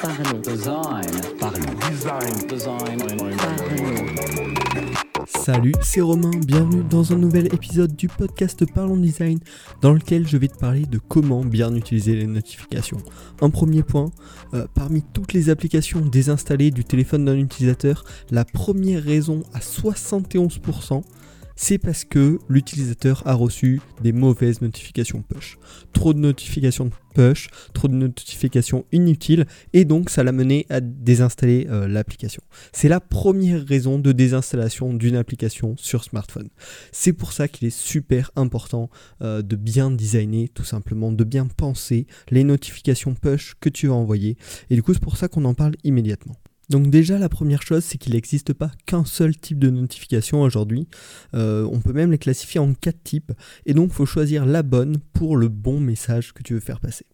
Parlons. Design. Design. Design. Salut, c'est Romain, bienvenue dans un nouvel épisode du podcast Parlons Design dans lequel je vais te parler de comment bien utiliser les notifications. Un premier point, euh, parmi toutes les applications désinstallées du téléphone d'un utilisateur, la première raison à 71%, c'est parce que l'utilisateur a reçu des mauvaises notifications push. Trop de notifications push, trop de notifications inutiles, et donc ça l'a mené à désinstaller euh, l'application. C'est la première raison de désinstallation d'une application sur smartphone. C'est pour ça qu'il est super important euh, de bien designer, tout simplement, de bien penser les notifications push que tu vas envoyer, et du coup c'est pour ça qu'on en parle immédiatement. Donc déjà la première chose c'est qu'il n'existe pas qu'un seul type de notification aujourd'hui. Euh, on peut même les classifier en quatre types et donc faut choisir la bonne pour le bon message que tu veux faire passer.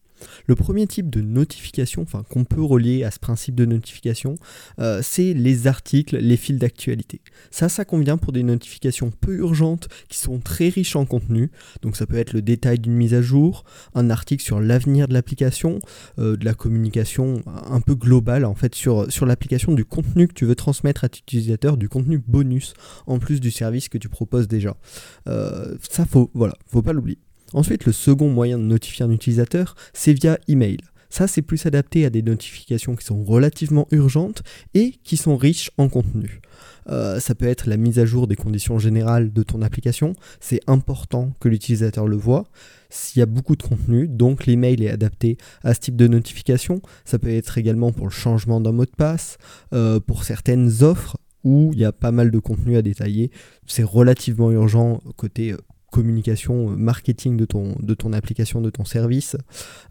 Le premier type de notification, enfin qu'on peut relier à ce principe de notification, euh, c'est les articles, les fils d'actualité. Ça, ça convient pour des notifications peu urgentes qui sont très riches en contenu. Donc ça peut être le détail d'une mise à jour, un article sur l'avenir de l'application, euh, de la communication un peu globale en fait sur, l'application, du contenu que tu veux transmettre à tes utilisateurs, du contenu bonus en plus du service que tu proposes déjà. Euh, ça faut, voilà, faut pas l'oublier. Ensuite, le second moyen de notifier un utilisateur, c'est via email. Ça, c'est plus adapté à des notifications qui sont relativement urgentes et qui sont riches en contenu. Euh, ça peut être la mise à jour des conditions générales de ton application. C'est important que l'utilisateur le voit. S'il y a beaucoup de contenu, donc l'email est adapté à ce type de notification. Ça peut être également pour le changement d'un mot de passe, euh, pour certaines offres où il y a pas mal de contenu à détailler. C'est relativement urgent côté euh, communication, euh, marketing de ton, application, de ton service.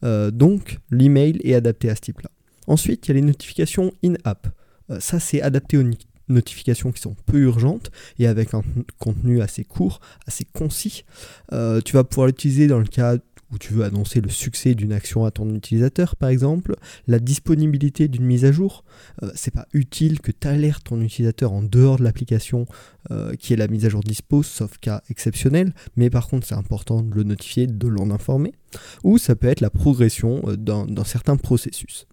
Euh, donc l'email est adapté à ce type-là. Ensuite, il y a les notifications in-app. Euh, ça, c'est adapté aux notifications qui sont peu urgentes et avec un contenu assez court, assez concis. tu vas pouvoir l'utiliser dans le cas où tu veux annoncer le succès d'une action à ton utilisateur, par exemple, la disponibilité d'une mise à jour. Euh, c'est pas utile que tu alertes ton utilisateur en dehors de l'application euh, qui est la mise à jour dispo, sauf cas exceptionnel, mais par contre c'est important de le notifier, de l'en informer. Ou ça peut être la progression euh, dans certains processus.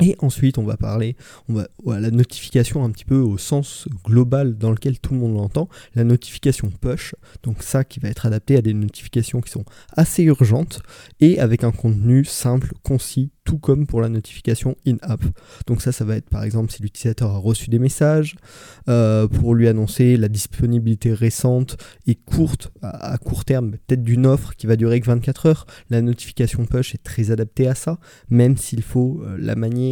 Et ensuite, on va parler, on va, la notification un petit peu au sens global dans lequel tout le monde l'entend, la notification push, donc ça qui va être adapté à des notifications qui sont assez urgentes et avec un contenu simple, concis, tout comme pour la notification in-app. Donc ça, ça va être par exemple si l'utilisateur a reçu des messages, euh, pour lui annoncer la disponibilité récente et courte, à, court terme, peut-être d'une offre qui va durer que 24 heures. La notification push est très adaptée à ça, même s'il faut euh, la manier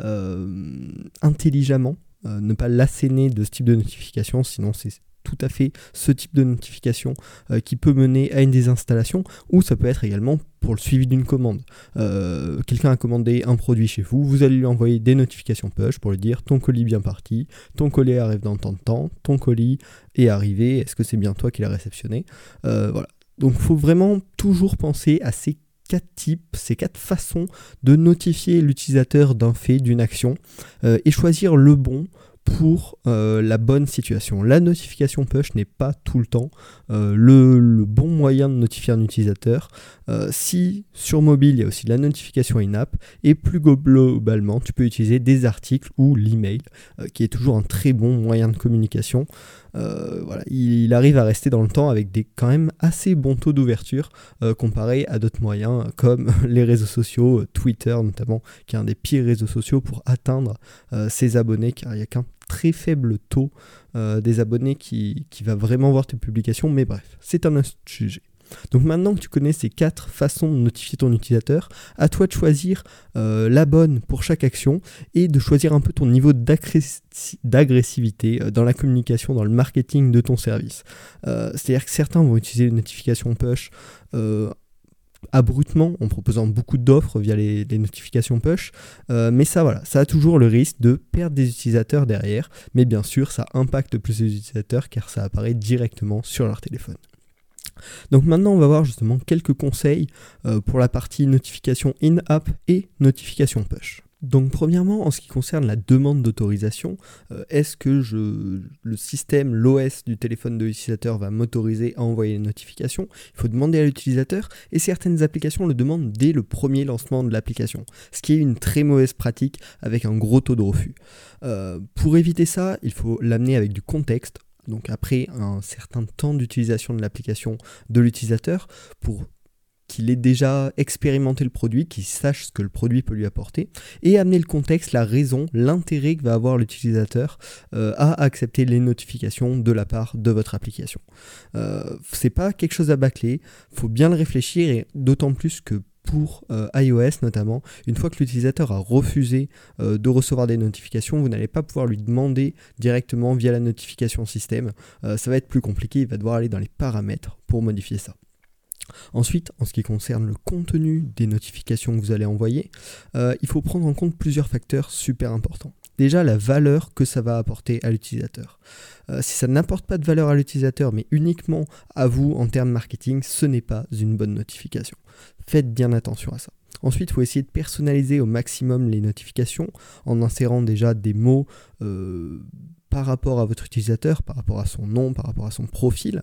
euh, intelligemment. ne pas l'asséner de ce type de notification, sinon c'est tout à fait ce type de notification euh, qui peut mener à une désinstallation ou ça peut être également pour le suivi d'une commande. Euh, quelqu'un a commandé un produit chez vous, vous allez lui envoyer des notifications push pour lui dire ton colis bien parti, ton colis arrive dans tant de temps, ton colis est arrivé, est-ce que c'est bien toi qui l'as réceptionné? Euh, Voilà. Donc il faut vraiment toujours penser à ces quatre types, ces quatre façons de notifier l'utilisateur d'un fait, d'une action, et choisir le bon pour euh, la bonne situation. La notification push n'est pas tout le temps euh, le, bon moyen de notifier un utilisateur. Euh, si sur mobile, il y a aussi la notification in-app, et plus globalement, tu peux utiliser des articles ou l'email, qui est toujours un très bon moyen de communication. voilà, il, arrive à rester dans le temps avec des quand même assez bons taux d'ouverture comparé à d'autres moyens comme les réseaux sociaux, Twitter notamment, qui est un des pires réseaux sociaux pour atteindre ses abonnés, car il n'y a qu'un très faible taux euh, des abonnés qui, qui, va vraiment voir tes publications, mais bref, c'est un sujet. Donc maintenant que tu connais ces quatre façons de notifier ton utilisateur, à toi de choisir euh, la bonne pour chaque action et de choisir un peu ton niveau d'agressivité euh, dans la communication, dans le marketing de ton service. C'est-à-dire que certains vont utiliser une notification push abruptement en proposant beaucoup d'offres via les, notifications push. Euh, mais ça, voilà, ça a toujours le risque de perdre des utilisateurs derrière. Mais bien sûr, ça impacte plus les utilisateurs car ça apparaît directement sur leur téléphone. Donc maintenant, on va voir justement quelques conseils euh, pour la partie notification in-app et notification push. Donc premièrement, en ce qui concerne la demande d'autorisation, euh, est-ce que je, le système, l'OS du téléphone de l'utilisateur va m'autoriser à envoyer les notifications? Il faut demander à l'utilisateur et certaines applications le demandent dès le premier lancement de l'application, ce qui est une très mauvaise pratique avec un gros taux de refus. Euh, pour éviter ça, il faut l'amener avec du contexte, donc après un certain temps d'utilisation de l'application de l'utilisateur pour qu'il ait déjà expérimenté le produit, qu'il sache ce que le produit peut lui apporter, et amener le contexte, la raison, l'intérêt que va avoir l'utilisateur euh, à accepter les notifications de la part de votre application. Euh, c'est pas quelque chose à bâcler, faut bien le réfléchir, et d'autant plus que pour euh, iOS notamment, une fois que l'utilisateur a refusé euh, de recevoir des notifications, vous n'allez pas pouvoir lui demander directement via la notification système. ça va être plus compliqué, il va devoir aller dans les paramètres pour modifier ça. Ensuite, en ce qui concerne le contenu des notifications que vous allez envoyer, euh, il faut prendre en compte plusieurs facteurs super importants. Déjà, la valeur que ça va apporter à l'utilisateur. Euh, si ça n'apporte pas de valeur à l'utilisateur, mais uniquement à vous en termes marketing, ce n'est pas une bonne notification. Faites bien attention à ça. Ensuite, il faut essayer de personnaliser au maximum les notifications en insérant déjà des mots euh, par rapport à votre utilisateur, par rapport à son nom, par rapport à son profil,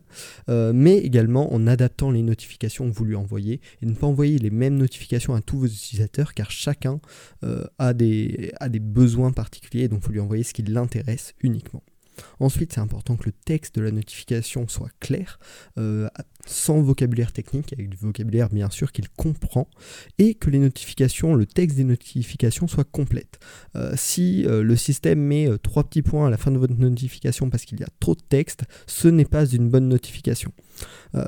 euh, mais également en adaptant les notifications que vous lui envoyez et ne pas envoyer les mêmes notifications à tous vos utilisateurs car chacun euh, a, des, a des besoins particuliers, donc faut lui envoyer ce qui l'intéresse uniquement. Ensuite, c'est important que le texte de la notification soit clair, euh, sans vocabulaire technique, avec du vocabulaire bien sûr qu'il comprend, et que les notifications, le texte des notifications soit complète. Euh, si euh, le système met trois petits points à la fin de votre notification parce qu'il y a trop de texte, ce n'est pas une bonne notification.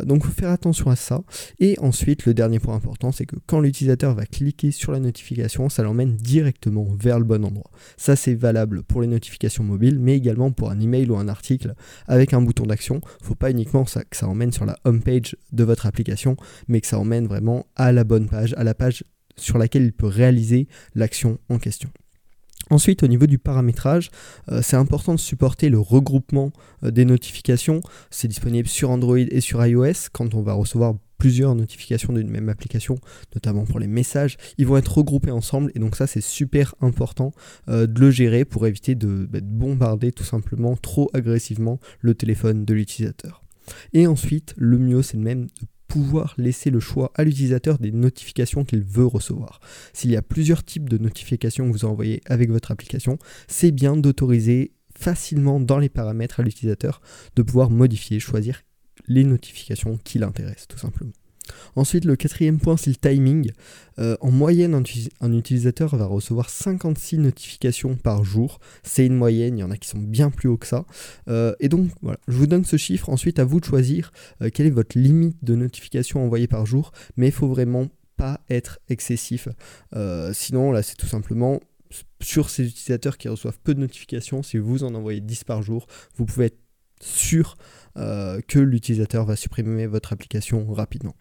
Donc il faut faire attention à ça. Et ensuite, le dernier point important, c'est que quand l'utilisateur va cliquer sur la notification, ça l'emmène directement vers le bon endroit. Ça, c'est valable pour les notifications mobiles, mais également pour un email ou un article avec un bouton d'action. Faut pas uniquement que ça emmène sur la home page de votre application, mais que ça emmène vraiment à la bonne page, à la page sur laquelle il peut réaliser l'action en question. Ensuite, au niveau du paramétrage, euh, c'est important de supporter le regroupement euh, des notifications. C'est disponible sur Android et sur iOS quand on va recevoir plusieurs notifications d'une même application, notamment pour les messages, ils vont être regroupés ensemble et donc ça c'est super important euh, de le gérer pour éviter bah, de, bombarder tout simplement trop agressivement le téléphone de l'utilisateur. Et ensuite, le mieux c'est même de pouvoir laisser le choix à l'utilisateur des notifications qu'il veut recevoir. S'il y a plusieurs types de notifications que vous envoyez avec votre application, c'est bien d'autoriser facilement dans les paramètres à l'utilisateur de pouvoir modifier, choisir les notifications qui l'intéressent tout simplement. Ensuite, le quatrième point, c'est le timing. Euh, en moyenne, un, utilisateur va recevoir 56 notifications par jour. C'est une moyenne, il y en a qui sont bien plus hauts que ça. Euh, et donc, voilà, je vous donne ce chiffre. Ensuite, à vous de choisir euh, quelle est votre limite de notifications envoyées par jour. Mais il faut vraiment pas être excessif. sinon, là, c'est tout simplement sur ces utilisateurs qui reçoivent peu de notifications. Si vous en envoyez 10 par jour, vous pouvez être sûr que l'utilisateur va supprimer votre application rapidement.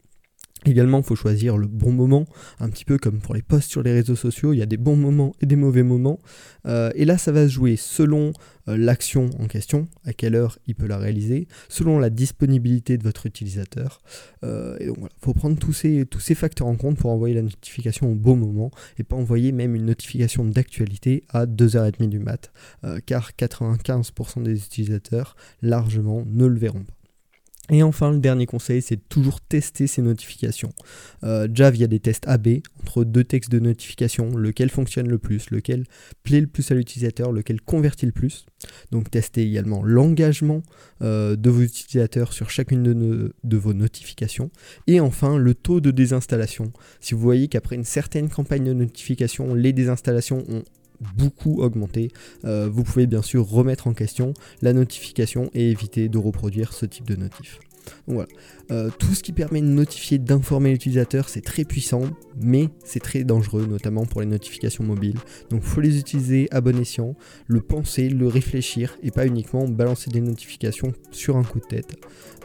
Également, il faut choisir le bon moment, un petit peu comme pour les posts sur les réseaux sociaux, il y a des bons moments et des mauvais moments. Euh, et là, ça va se jouer selon euh, l'action en question, à quelle heure il peut la réaliser, selon la disponibilité de votre utilisateur. Euh, il faut prendre tous ces, tous ces facteurs en compte pour envoyer la notification au bon moment et pas envoyer même une notification d'actualité à 2h30 du mat, car 95% des utilisateurs largement ne le verront pas. Et enfin, le dernier conseil, c'est de toujours tester ces notifications. Euh, déjà via des tests AB, entre deux textes de notification, lequel fonctionne le plus, lequel plaît le plus à l'utilisateur, lequel convertit le plus. Donc testez également l'engagement euh, de vos utilisateurs sur chacune de, de, vos notifications. Et enfin, le taux de désinstallation. Si vous voyez qu'après une certaine campagne de notification, les désinstallations ont beaucoup augmenté. Euh, vous pouvez bien sûr remettre en question la notification et éviter de reproduire ce type de notif. Voilà. Euh, tout ce qui permet de notifier, d'informer l'utilisateur, c'est très puissant, mais c'est très dangereux, notamment pour les notifications mobiles. Donc faut les utiliser à bon escient, le penser, le réfléchir, et pas uniquement balancer des notifications sur un coup de tête.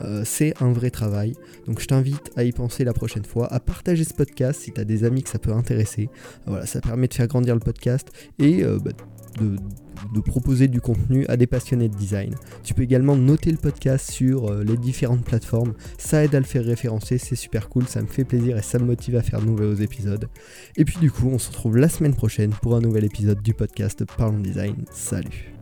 Euh, c'est un vrai travail. Donc je t'invite à y penser la prochaine fois, à partager ce podcast si tu des amis que ça peut intéresser. Voilà, ça permet de faire grandir le podcast et euh, bah, de proposer du contenu à des passionnés de design. Tu peux également noter le podcast sur euh, les différentes plateformes, ça aide à le faire référencer, c'est super cool, ça me fait plaisir et ça me motive à faire de nouveaux épisodes. Et puis du coup, on se retrouve la semaine prochaine pour un nouvel épisode du podcast Parlons Design. Salut.